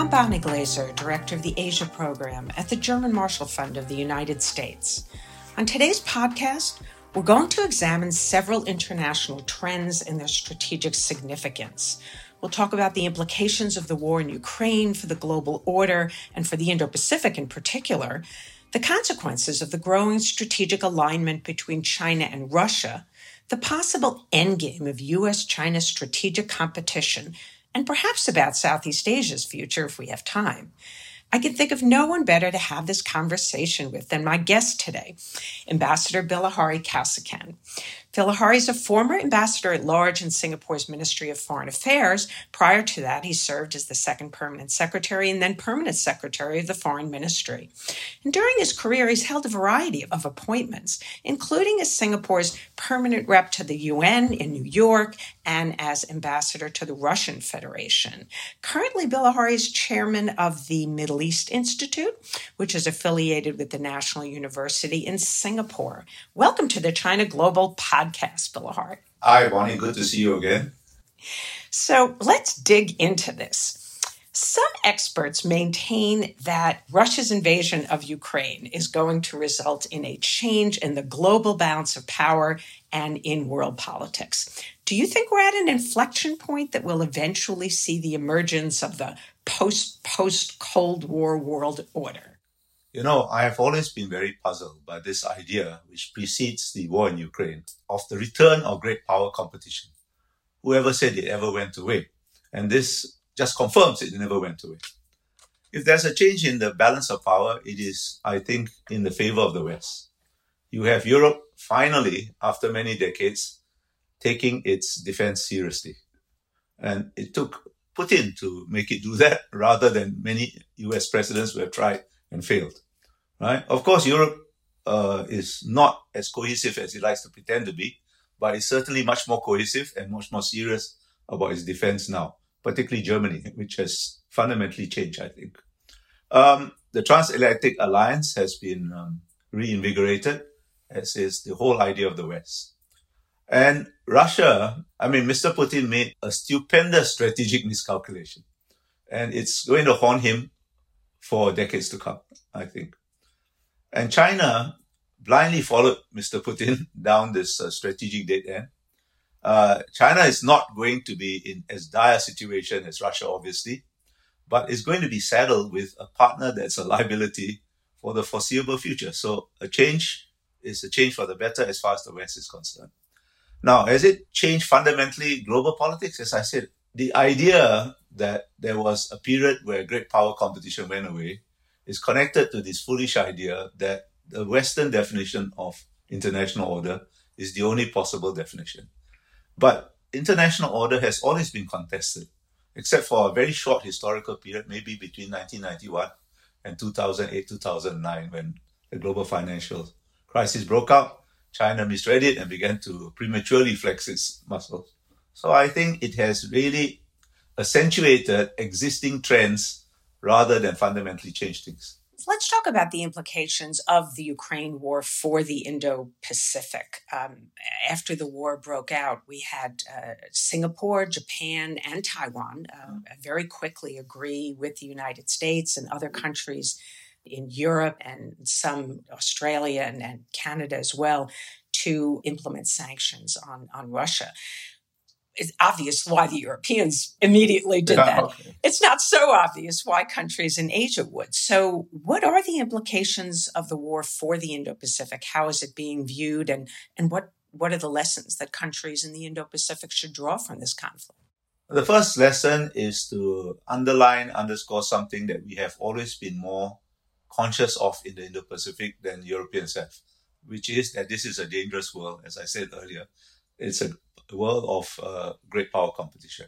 I'm Bonnie Glaser, Director of the Asia Program at the German Marshall Fund of the United States. On today's podcast, we're going to examine several international trends and their strategic significance. We'll talk about the implications of the war in Ukraine for the global order and for the Indo Pacific in particular, the consequences of the growing strategic alignment between China and Russia, the possible endgame of US China strategic competition, and perhaps about Southeast Asia's future if we have time. I can think of no one better to have this conversation with than my guest today, Ambassador Bilahari Kausikan. Bilahari is a former ambassador at large in Singapore's Ministry of Foreign Affairs. Prior to that, he served as the second permanent secretary and then permanent secretary of the Foreign Ministry. And during his career, he's held a variety of appointments, including as Singapore's permanent rep to the UN in New York and as ambassador to the Russian Federation. Currently, Bilahari is chairman of the Middle East Institute, which is affiliated with the National University in Singapore. Welcome to the China Global Podcast podcast, Bilahari. Hi, Bonnie. Good to see you again. So let's dig into this. Some experts maintain that Russia's invasion of Ukraine is going to result in a change in the global balance of power and in world politics. Do you think we're at an inflection point that will eventually see the emergence of the post post Cold War world order? You know, I have always been very puzzled by this idea, which precedes the war in Ukraine, of the return of great power competition. Whoever said it ever went away. And this just confirms it never went away. If there's a change in the balance of power, it is, I think, in the favor of the West. You have Europe finally, after many decades, taking its defense seriously. And it took Putin to make it do that rather than many US presidents who have tried and failed. Right? Of course, Europe uh, is not as cohesive as it likes to pretend to be, but it's certainly much more cohesive and much more serious about its defense now, particularly Germany, which has fundamentally changed, I think. Um, the transatlantic alliance has been um, reinvigorated, as is the whole idea of the West. And Russia, I mean, Mr. Putin made a stupendous strategic miscalculation, and it's going to haunt him for decades to come, I think. And China blindly followed Mr. Putin down this uh, strategic dead end. Uh, China is not going to be in as dire a situation as Russia, obviously, but is going to be saddled with a partner that's a liability for the foreseeable future. So a change is a change for the better as far as the West is concerned. Now, has it changed fundamentally global politics? As I said, the idea that there was a period where great power competition went away is connected to this foolish idea that the Western definition of international order is the only possible definition. But international order has always been contested, except for a very short historical period, maybe between 1991 and 2008, 2009, when the global financial crisis broke out. China misread it and began to prematurely flex its muscles. So I think it has really accentuated existing trends rather than fundamentally change things. Let's talk about the implications of the Ukraine war for the Indo Pacific. Um, after the war broke out, we had uh, Singapore, Japan, and Taiwan uh, very quickly agree with the United States and other countries in Europe and some Australia and, and Canada as well to implement sanctions on, on Russia it's obvious why the Europeans immediately did that. Okay. It's not so obvious why countries in Asia would. So, what are the implications of the war for the Indo Pacific? How is it being viewed? And, and what, what are the lessons that countries in the Indo Pacific should draw from this conflict? The first lesson is to underline, underscore something that we have always been more conscious of in the Indo Pacific than Europeans have, which is that this is a dangerous world, as I said earlier. It's a world of uh, great power competition.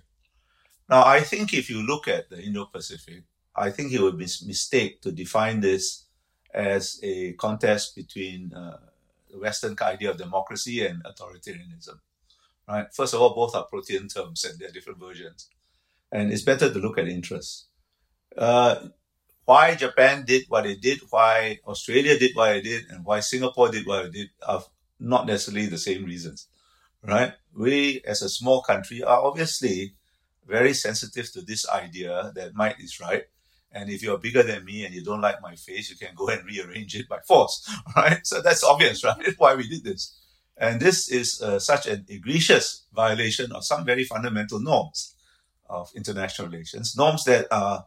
Now, I think if you look at the Indo-Pacific, I think it would be a mistake to define this as a contest between uh, the Western idea of democracy and authoritarianism. Right? First of all, both are protean terms and they're different versions. And it's better to look at interests. Uh, why Japan did what it did, why Australia did what it did, and why Singapore did what it did are not necessarily the same reasons right? We, as a small country, are obviously very sensitive to this idea that might is right, And if you're bigger than me and you don't like my face, you can go and rearrange it by force. Right? So that's obvious, right? Why we did this. And this is uh, such an egregious violation of some very fundamental norms of international relations, norms that are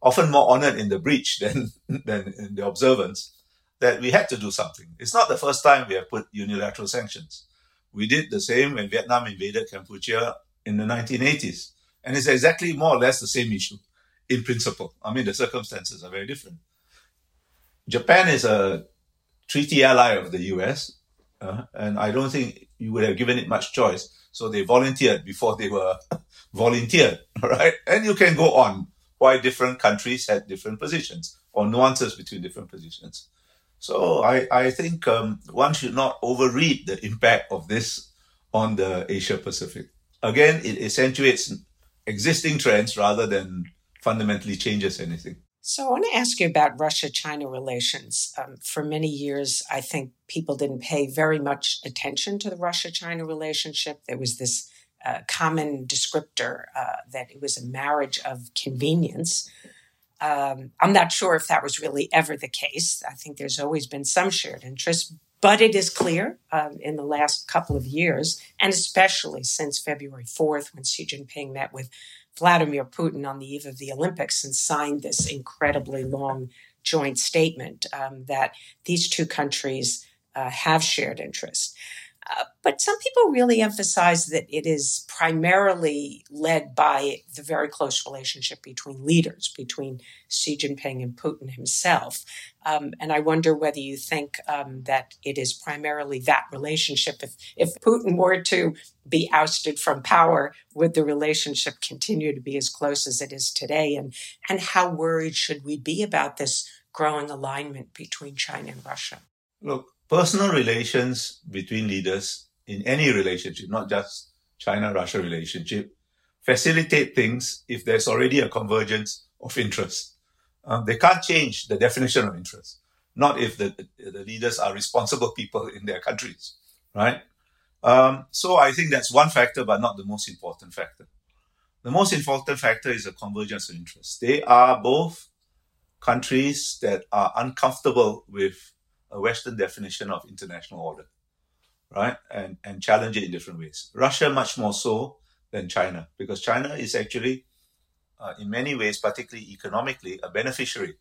often more honored in the breach than, than in the observance, that we had to do something. It's not the first time we have put unilateral sanctions. We did the same when Vietnam invaded Cambodia in the 1980s. And it's exactly more or less the same issue in principle. I mean, the circumstances are very different. Japan is a treaty ally of the US, uh, and I don't think you would have given it much choice. So they volunteered before they were volunteered, right? And you can go on why different countries had different positions or nuances between different positions. So I, I think um, one should not overread the impact of this on the Asia Pacific. Again, it accentuates existing trends rather than fundamentally changes anything. So I want to ask you about Russia-China relations. Um, for many years, I think people didn't pay very much attention to the Russia-China relationship. There was this uh, common descriptor uh, that it was a marriage of convenience. Um, I'm not sure if that was really ever the case. I think there's always been some shared interest, but it is clear um, in the last couple of years, and especially since February 4th, when Xi Jinping met with Vladimir Putin on the eve of the Olympics and signed this incredibly long joint statement, um, that these two countries uh, have shared interests. Uh, but some people really emphasize that it is primarily led by the very close relationship between leaders, between Xi Jinping and Putin himself. Um, and I wonder whether you think um, that it is primarily that relationship. If, if Putin were to be ousted from power, would the relationship continue to be as close as it is today? And, and how worried should we be about this growing alignment between China and Russia? Look, personal relations between leaders in any relationship, not just China Russia relationship, facilitate things if there's already a convergence of interest. Um, they can't change the definition of interest, not if the, the leaders are responsible people in their countries, right? Um, so I think that's one factor, but not the most important factor. The most important factor is a convergence of interest. They are both countries that are uncomfortable with a Western definition of international order, right? And, and challenge it in different ways. Russia, much more so than China, because China is actually, uh, in many ways, particularly economically, a beneficiary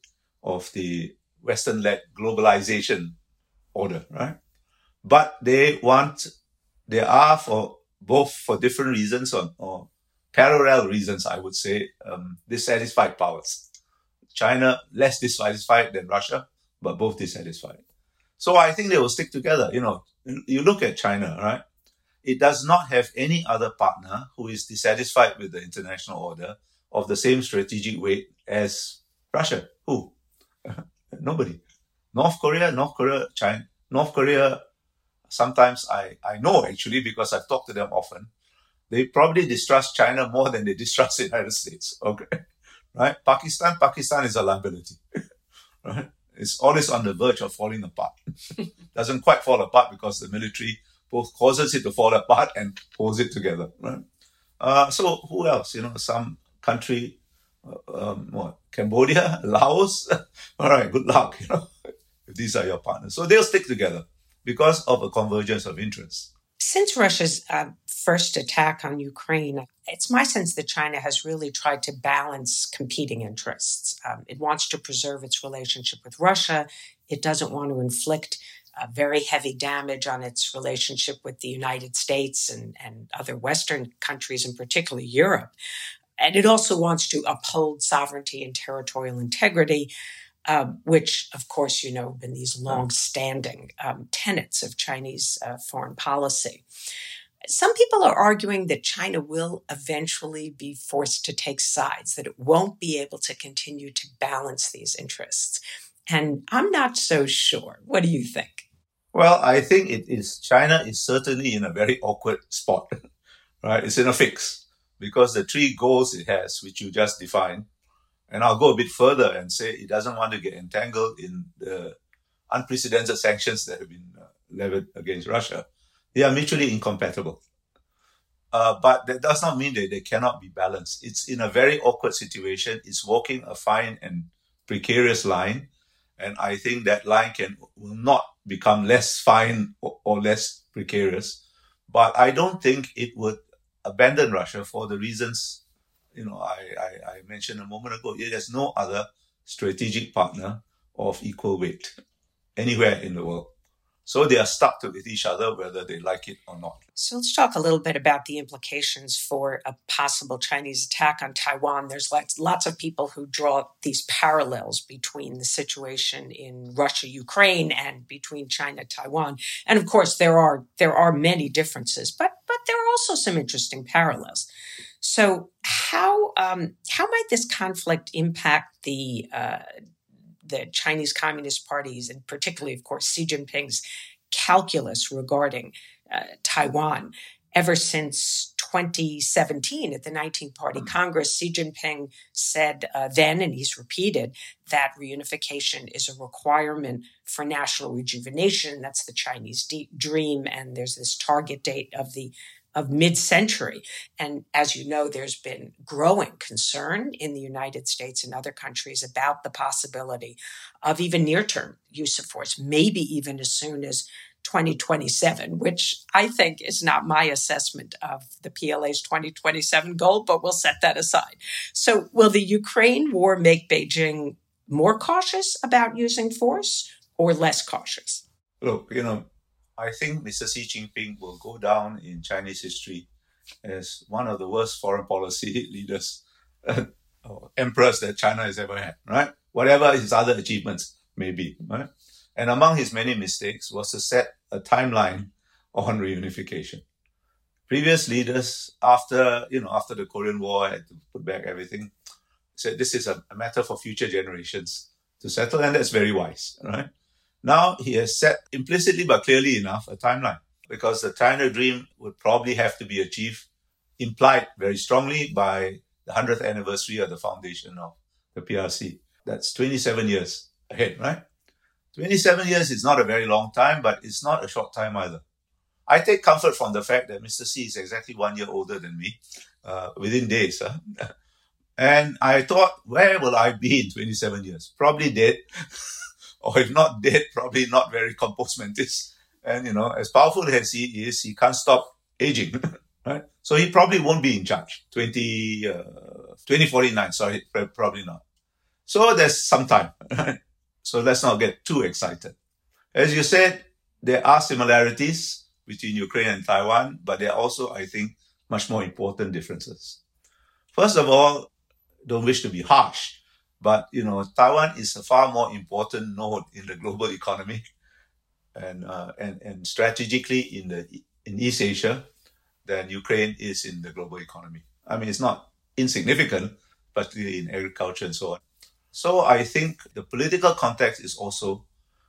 of the Western led globalization order, right? But they want, they are for both for different reasons or, or parallel reasons, I would say, um, dissatisfied powers. China less dissatisfied than Russia, but both dissatisfied. So I think they will stick together. You know, you look at China, right? It does not have any other partner who is dissatisfied with the international order of the same strategic weight as Russia. Who? Nobody. North Korea, North Korea, China, North Korea. Sometimes I, I know actually because I've talked to them often. They probably distrust China more than they distrust the United States. Okay. Right? Pakistan, Pakistan is a liability. right? Is always on the verge of falling apart. Doesn't quite fall apart because the military both causes it to fall apart and holds it together. Right? Uh, so who else? You know, some country, uh, um, what Cambodia, Laos. All right, good luck. You know, if these are your partners, so they'll stick together because of a convergence of interests. Since Russia's uh, first attack on Ukraine, it's my sense that China has really tried to balance competing interests. Um, it wants to preserve its relationship with Russia. It doesn't want to inflict uh, very heavy damage on its relationship with the United States and, and other Western countries, and particularly Europe. And it also wants to uphold sovereignty and territorial integrity um, which, of course, you know, have been these long-standing um, tenets of Chinese uh, foreign policy. Some people are arguing that China will eventually be forced to take sides, that it won't be able to continue to balance these interests. And I'm not so sure. What do you think? Well, I think it is China is certainly in a very awkward spot, right? It's in a fix because the three goals it has, which you just defined, and I'll go a bit further and say it doesn't want to get entangled in the unprecedented sanctions that have been uh, levied against Russia. They are mutually incompatible. Uh, but that does not mean that they cannot be balanced. It's in a very awkward situation. It's walking a fine and precarious line. And I think that line can will not become less fine or, or less precarious. But I don't think it would abandon Russia for the reasons, you know, I, I, I mentioned a moment ago. It has no other strategic partner of equal weight anywhere in the world. So they are stuck with each other whether they like it or not. So let's talk a little bit about the implications for a possible Chinese attack on Taiwan. There's lots, lots of people who draw these parallels between the situation in Russia, Ukraine, and between China, Taiwan. And of course, there are there are many differences, but but there are also some interesting parallels. So how um, how might this conflict impact the uh, the Chinese Communist parties, and particularly, of course, Xi Jinping's calculus regarding uh, Taiwan. Ever since 2017 at the 19th Party mm. Congress, Xi Jinping said uh, then, and he's repeated, that reunification is a requirement for national rejuvenation. That's the Chinese dream. And there's this target date of the of mid-century. And as you know, there's been growing concern in the United States and other countries about the possibility of even near-term use of force, maybe even as soon as 2027, which I think is not my assessment of the PLA's 2027 goal, but we'll set that aside. So will the Ukraine war make Beijing more cautious about using force or less cautious? Look, you know, I think Mr. Xi Jinping will go down in Chinese history as one of the worst foreign policy leaders uh, or emperors that China has ever had, right? Whatever his other achievements may be, right? And among his many mistakes was to set a timeline on reunification. Previous leaders, after you know, after the Korean War, had to put back everything, said this is a, a matter for future generations to settle, and that's very wise, right? Now he has set implicitly but clearly enough a timeline because the China dream would probably have to be achieved, implied very strongly by the 100th anniversary of the foundation of the PRC. That's 27 years ahead, right? 27 years is not a very long time, but it's not a short time either. I take comfort from the fact that Mr. Xi is exactly one year older than me, uh, within days. Huh? and I thought, where will I be in 27 years? Probably dead. or if not dead, probably not very compos mentis. And, you know, as powerful as he is, he can't stop aging, right? So he probably won't be in charge. 20, uh, 2049, sorry, probably not. So there's some time, right? So let's not get too excited. As you said, there are similarities between Ukraine and Taiwan, but there are also, I think, much more important differences. First of all, don't wish to be harsh, but you know, Taiwan is a far more important node in the global economy, and uh, and and strategically in the in East Asia than Ukraine is in the global economy. I mean, it's not insignificant, particularly in agriculture and so on. So I think the political context is also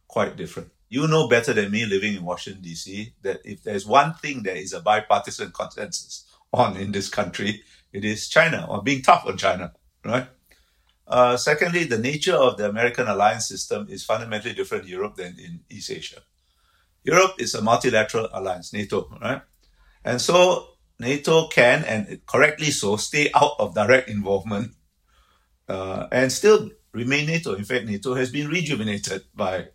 quite different. You know better than me, living in Washington D.C., that if there's one thing there is a bipartisan consensus on in this country, it is China or being tough on China, right? Uh, secondly, the nature of the American alliance system is fundamentally different in Europe than in East Asia. Europe is a multilateral alliance, NATO, right? And so NATO can, and correctly so, stay out of direct involvement uh, and still remain NATO. In fact, NATO has been rejuvenated by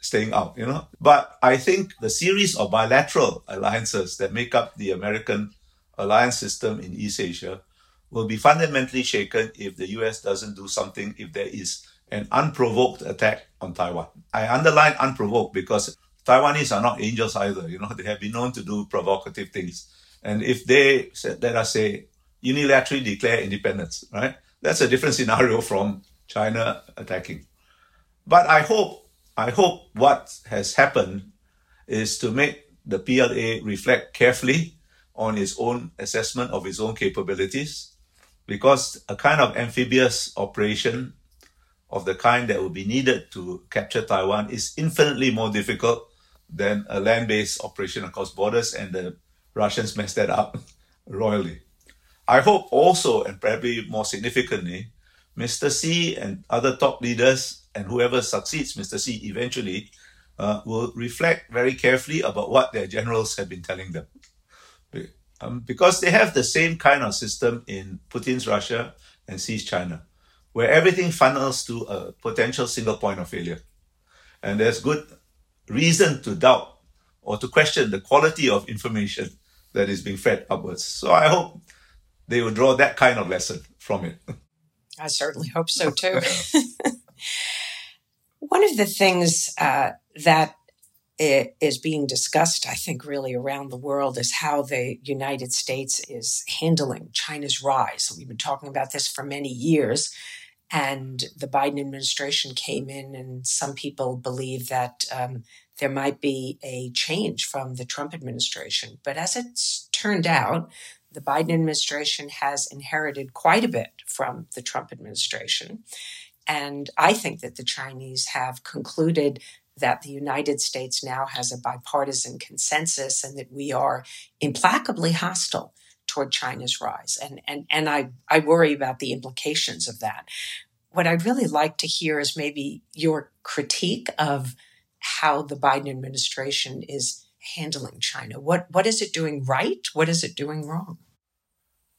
staying out, you know. But I think the series of bilateral alliances that make up the American alliance system in East Asia will be fundamentally shaken if the US doesn't do something if there is an unprovoked attack on Taiwan. I underline unprovoked because Taiwanese are not angels either. You know, they have been known to do provocative things. And if they, let us say, unilaterally declare independence, right? That's a different scenario from China attacking. But I hope, I hope what has happened is to make the PLA reflect carefully on its own assessment of its own capabilities because a kind of amphibious operation of the kind that would be needed to capture Taiwan is infinitely more difficult than a land-based operation across borders, and the Russians messed that up royally. I hope also, and probably more significantly, Mr. Xi and other top leaders and whoever succeeds Mr. Xi eventually uh, will reflect very carefully about what their generals have been telling them. Um, because they have the same kind of system in Putin's Russia and Xi's China, where everything funnels to a potential single point of failure. And there's good reason to doubt or to question the quality of information that is being fed upwards. So I hope they will draw that kind of lesson from it. I certainly hope so too. One of the things uh, that is being discussed, I think, really around the world is how the United States is handling China's rise. We've been talking about this for many years. And the Biden administration came in, and some people believe that um, there might be a change from the Trump administration. But as it's turned out, the Biden administration has inherited quite a bit from the Trump administration. And I think that the Chinese have concluded that the United States now has a bipartisan consensus and that we are implacably hostile toward China's rise. And, and, and I, I worry about the implications of that. What I'd really like to hear is maybe your critique of how the Biden administration is handling China. What, what is it doing right? What is it doing wrong?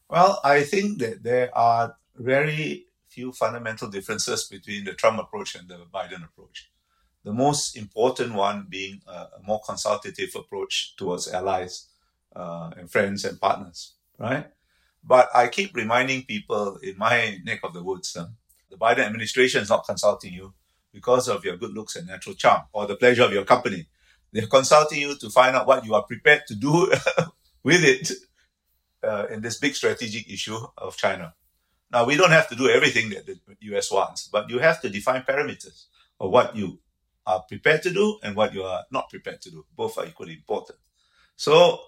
Well, I think that there are very few fundamental differences between the Trump approach and the Biden approach. The most important one being a, more consultative approach towards allies uh, and friends and partners, right? But I keep reminding people in my neck of the woods, uh, the Biden administration is not consulting you because of your good looks and natural charm or the pleasure of your company. They're consulting you to find out what you are prepared to do with it uh, in this big strategic issue of China. Now, we don't have to do everything that the US wants, but you have to define parameters of what you are prepared to do and what you are not prepared to do. Both are equally important. So,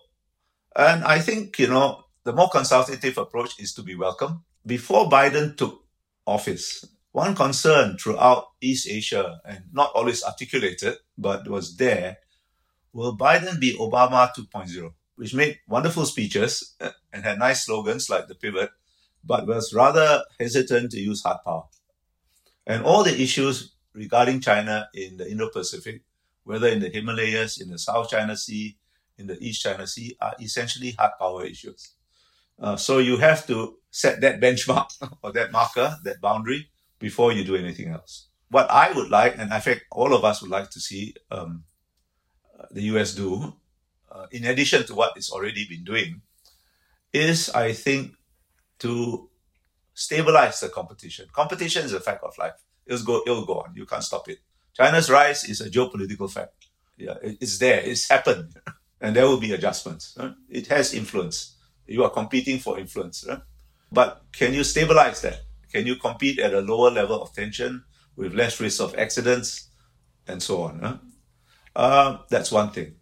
and I think, you know, the more consultative approach is to be welcome. Before Biden took office, one concern throughout East Asia, and not always articulated, but was there, will Biden be Obama 2.0, which made wonderful speeches eh, and had nice slogans like the pivot, but was rather hesitant to use hard power. And all the issues regarding China in the Indo-Pacific, whether in the Himalayas, in the South China Sea, in the East China Sea, are essentially hard power issues. Uh, so you have to set that benchmark or that marker, that boundary, before you do anything else. What I would like, and I think all of us would like to see um, the US do, uh, in addition to what it's already been doing, is I think to stabilize the competition. Competition is a fact of life. It'll go, it'll go on. You can't stop it. China's rise is a geopolitical fact. Yeah, it's there. It's happened, and there will be adjustments. Right? It has influence. You are competing for influence, right? but can you stabilize that? Can you compete at a lower level of tension with less risk of accidents and so on? Huh? Uh, that's one thing.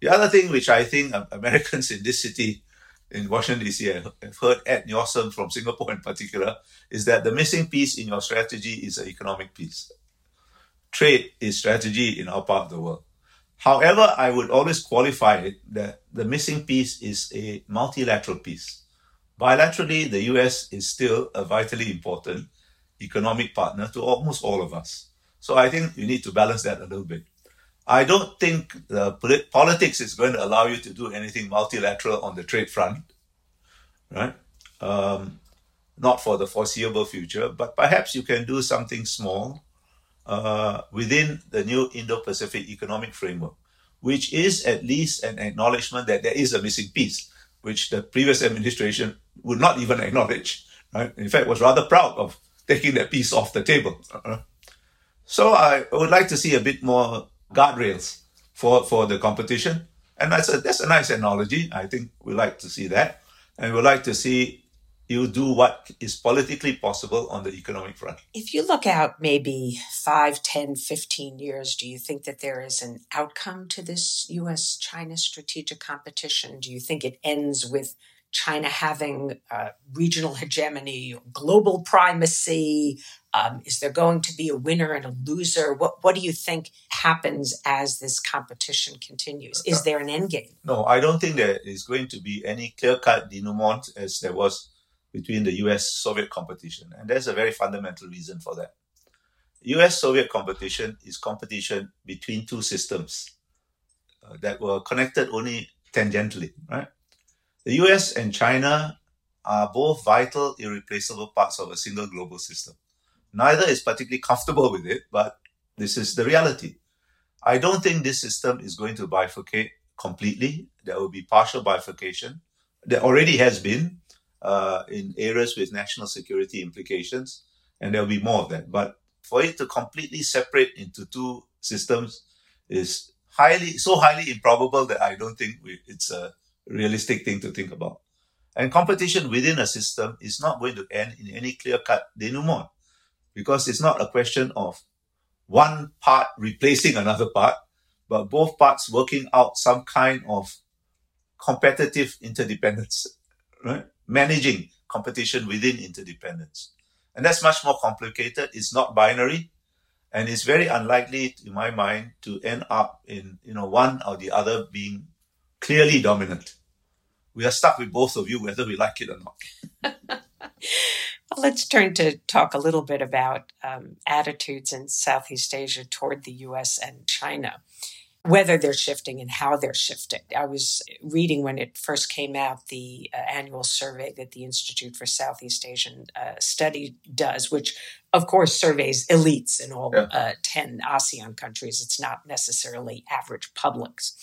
The other thing, which I think Americans in this city, in Washington DC, I have heard Ed Newsom from Singapore in particular, is that the missing piece in your strategy is an economic piece. Trade is strategy in our part of the world. However, I would always qualify it that the missing piece is a multilateral piece. Bilaterally, the US is still a vitally important economic partner to almost all of us. So I think you need to balance that a little bit. I don't think polit- politics is going to allow you to do anything multilateral on the trade front, right? Um, not for the foreseeable future, but perhaps you can do something small uh, within the new Indo-Pacific economic framework, which is at least an acknowledgement that there is a missing piece, which the previous administration would not even acknowledge. Right? In fact, was rather proud of taking that piece off the table. Uh-huh. So I would like to see a bit more guardrails for, for the competition. And that's a, that's a nice analogy. I think we like to see that. And we like to see you do what is politically possible on the economic front. If you look out maybe 5, 10, 15 years, do you think that there is an outcome to this US China strategic competition? Do you think it ends with China having uh, regional hegemony, global primacy? Um, is there going to be a winner and a loser? What What do you think happens as this competition continues? Is there an end game? No, I don't think there is going to be any clear cut denouement as there was between the US Soviet competition. And there's a very fundamental reason for that. US Soviet competition is competition between two systems uh, that were connected only tangentially, right? The US and China are both vital, irreplaceable parts of a single global system. Neither is particularly comfortable with it, but this is the reality. I don't think this system is going to bifurcate completely. There will be partial bifurcation. There already has been uh, in areas with national security implications, and there will be more of that. But for it to completely separate into two systems is highly so highly improbable that I don't think we, it's a realistic thing to think about. And competition within a system is not going to end in any clear cut denouement because it's not a question of one part replacing another part, but both parts working out some kind of competitive interdependence, right? Managing competition within interdependence. And that's much more complicated. It's not binary. And it's very unlikely, in my mind, to end up in, you know, one or the other being clearly dominant. We are stuck with both of you, whether we like it or not. Let's turn to talk a little bit about um, attitudes in Southeast Asia toward the US and China, whether they're shifting and how they're shifting. I was reading when it first came out the uh, annual survey that the Institute for Southeast Asian uh, Study does, which of course surveys elites in all yeah. uh, 10 ASEAN countries. It's not necessarily average publics.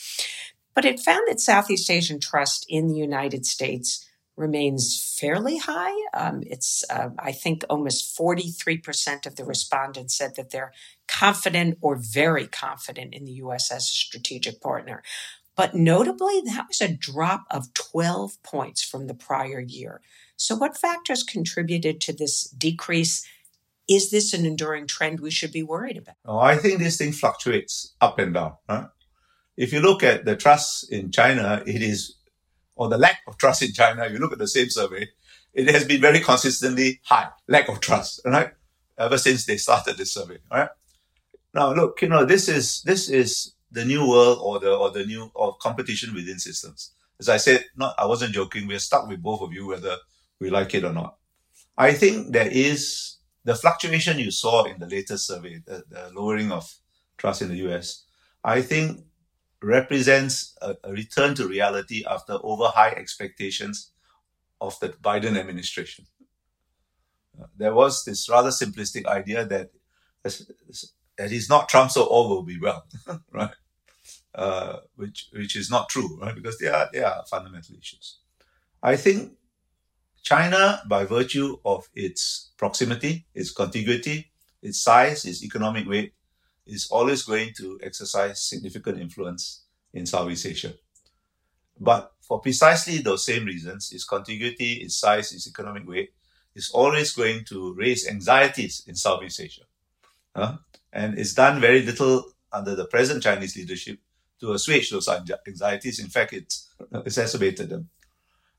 But it found that Southeast Asian trust in the United States remains fairly high. Um, it's, uh, I think, almost 43% of the respondents said that they're confident or very confident in the U.S. as a strategic partner. But notably, that was a drop of 12 points from the prior year. So, what factors contributed to this decrease? Is this an enduring trend we should be worried about? Oh, I think this thing fluctuates up and down. If you look at the trust in China, it is or the lack of trust in China, you look at the same survey, it has been very consistently high, lack of trust, right? Ever since they started this survey, right? Now, look, you know, this is, this is the new world or the, or the new, or competition within systems. As I said, not, I wasn't joking. We're stuck with both of you, whether we like it or not. I think there is the fluctuation you saw in the latest survey, the, the lowering of trust in the US. I think represents a, a return to reality after over high expectations of the Biden administration. Uh, there was this rather simplistic idea that that he's not Trump, so all will be well, right? Uh, which which is not true, right? Because there are there are fundamental issues. I think China, by virtue of its proximity, its contiguity, its size, its economic weight, is always going to exercise significant influence in Southeast Asia. But for precisely those same reasons, its contiguity, its size, its economic weight, is always going to raise anxieties in Southeast Asia. Uh, and it's done very little under the present Chinese leadership to assuage those anxieties. In fact, it's exacerbated them.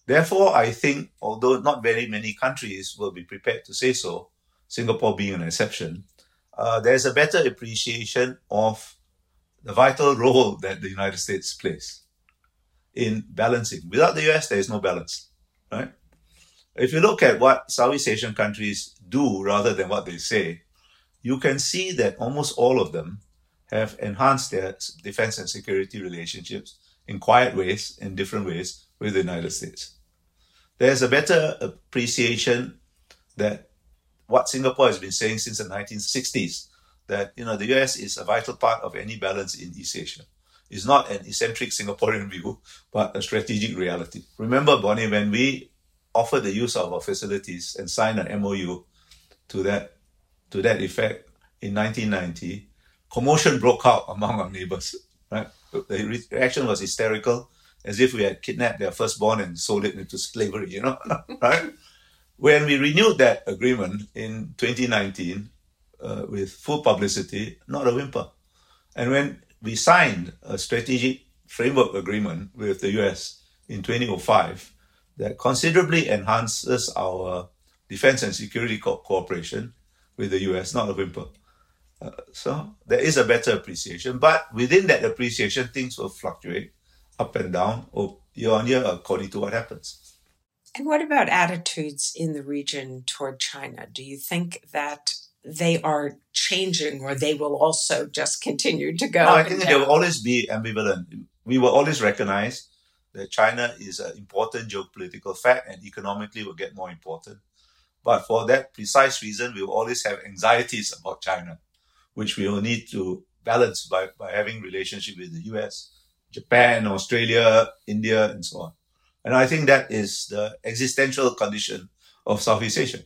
Therefore, I think, although not very many countries will be prepared to say so, Singapore being an exception, uh, there's a better appreciation of the vital role that the United States plays in balancing. Without the US, there is no balance, right? If you look at what Southeast Asian countries do rather than what they say, you can see that almost all of them have enhanced their defense and security relationships in quiet ways, in different ways with the United States. There's a better appreciation that what Singapore has been saying since the 1960s that you know the US is a vital part of any balance in East Asia. It's not an eccentric Singaporean view, but a strategic reality. Remember, Bonnie, when we offered the use of our facilities and signed an MOU to that to that effect in 1990, commotion broke out among our neighbors. Right, the reaction was hysterical, as if we had kidnapped their firstborn and sold it into slavery. You know, right? When we renewed that agreement in 2019, uh, with full publicity, not a whimper. And when we signed a strategic framework agreement with the US in 2005 that considerably enhances our defense and security co- cooperation with the US, not a whimper. Uh, so there is a better appreciation, but within that appreciation, things will fluctuate up and down or year on year according to what happens. And what about attitudes in the region toward China? Do you think that they are changing or they will also just continue to go. No, I think they will always be ambivalent. We will always recognize that China is an important geopolitical fact and economically will get more important. But for that precise reason, we will always have anxieties about China, which we will need to balance by, by having relationship with the US, Japan, Australia, India, and so on. And I think that is the existential condition of Southeast Asia.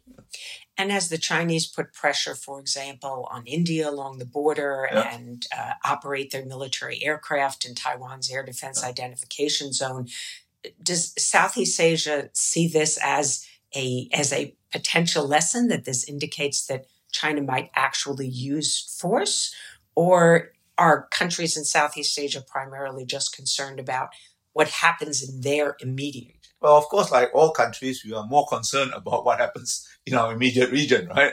And as the Chinese put pressure, for example, on India along the border yeah. and uh, operate their military aircraft in Taiwan's air defense yeah. identification zone, does Southeast Asia see this as a as a potential lesson that this indicates that China might actually use force, or are countries in Southeast Asia primarily just concerned about what happens in their immediate well, of course, like all countries, we are more concerned about what happens in our immediate region, right?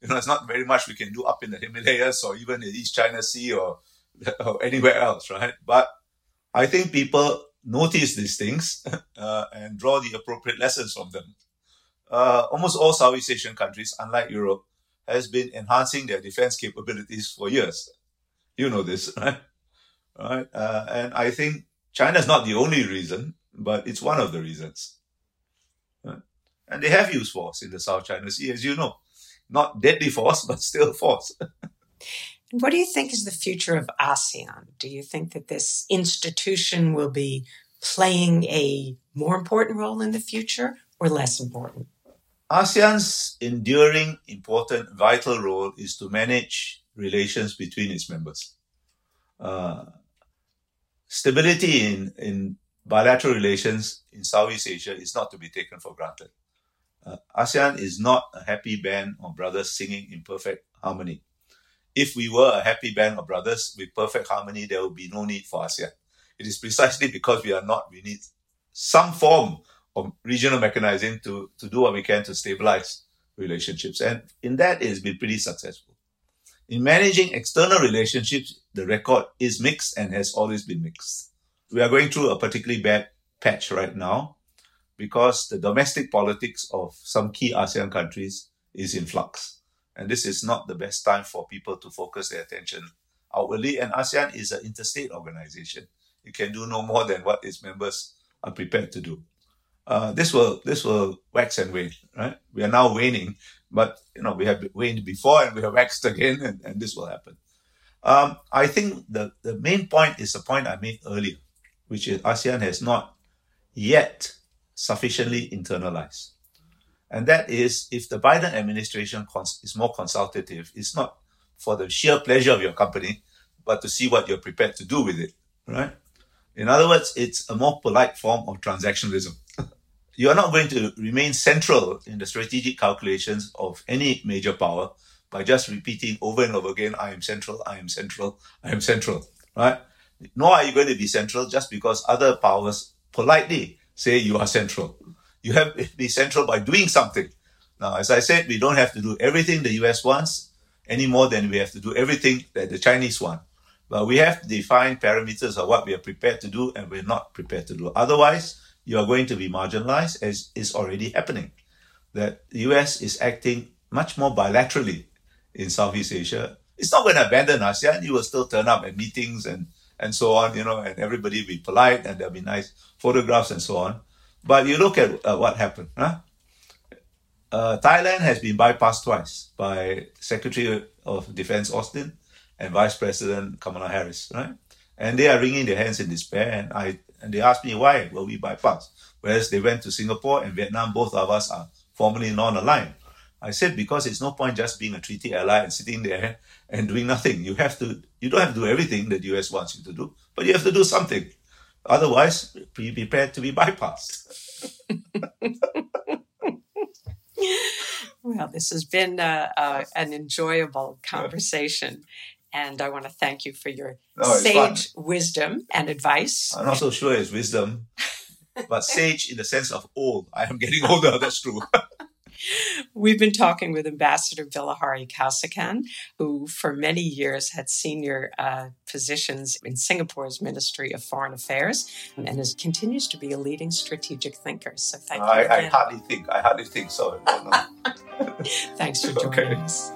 You know, it's not very much we can do up in the Himalayas or even in East China Sea or, or anywhere else, right? But I think people notice these things uh, and draw the appropriate lessons from them. Uh, almost all Southeast Asian countries, unlike Europe, has been enhancing their defense capabilities for years. You know this, right? Right? Uh, and I think China is not the only reason but it's one of the reasons. And they have used force in the South China Sea, as you know. Not deadly force, but still force. what do you think is the future of ASEAN? Do you think that this institution will be playing a more important role in the future or less important? ASEAN's enduring, important, vital role is to manage relations between its members. Uh, stability in, in bilateral relations in Southeast Asia is not to be taken for granted. Uh, ASEAN is not a happy band of brothers singing in perfect harmony. If we were a happy band of brothers with perfect harmony, there would be no need for ASEAN. It is precisely because we are not, we need some form of regional mechanism to, to do what we can to stabilize relationships. And in that, it has been pretty successful. In managing external relationships, the record is mixed and has always been mixed we are going through a particularly bad patch right now because the domestic politics of some key ASEAN countries is in flux. And this is not the best time for people to focus their attention outwardly. And ASEAN is an interstate organization. It can do no more than what its members are prepared to do. Uh, this will this will wax and wane, right? We are now waning, but you know we have waned before and we have waxed again, and, and this will happen. Um, I think the the main point is the point I made earlier which is ASEAN has not yet sufficiently internalized. And that is if the Biden administration cons- is more consultative, it's not for the sheer pleasure of your company, but to see what you're prepared to do with it, right? In other words, it's a more polite form of transactionalism. you are not going to remain central in the strategic calculations of any major power by just repeating over and over again, I am central, I am central, I am central, right? nor are you going to be central just because other powers politely say you are central. You have to be central by doing something. Now, as I said, we don't have to do everything the US wants any more than we have to do everything that the Chinese want. But we have to define parameters of what we are prepared to do and we're not prepared to do. Otherwise, you are going to be marginalized as is already happening. That the US is acting much more bilaterally in Southeast Asia. It's not going to abandon ASEAN. You will still turn up at meetings and and so on, you know, and everybody will be polite and there'll be nice photographs and so on. But you look at uh, what happened, huh? Uh, Thailand has been bypassed twice by Secretary of Defense Austin and Vice President Kamala Harris, right? And they are wringing their hands in despair. And I and they asked me why were we bypassed, whereas they went to Singapore and Vietnam. Both of us are formally non-aligned. I said because it's no point just being a treaty ally and sitting there and doing nothing. You have to, you don't have to do everything that the US wants you to do, but you have to do something. Otherwise, be prepared to be bypassed. well, this has been uh, uh, an enjoyable conversation. And I want to thank you for your no, sage fun. wisdom and advice. I'm not so sure it's wisdom, but sage in the sense of old. I am getting older, that's true. We've been talking with Ambassador Bilahari Kausikan, who for many years had senior uh, positions in Singapore's Ministry of Foreign Affairs and is, continues to be a leading strategic thinker. So thank I, you. I hardly think. I hardly think so. Thanks for joining okay. us.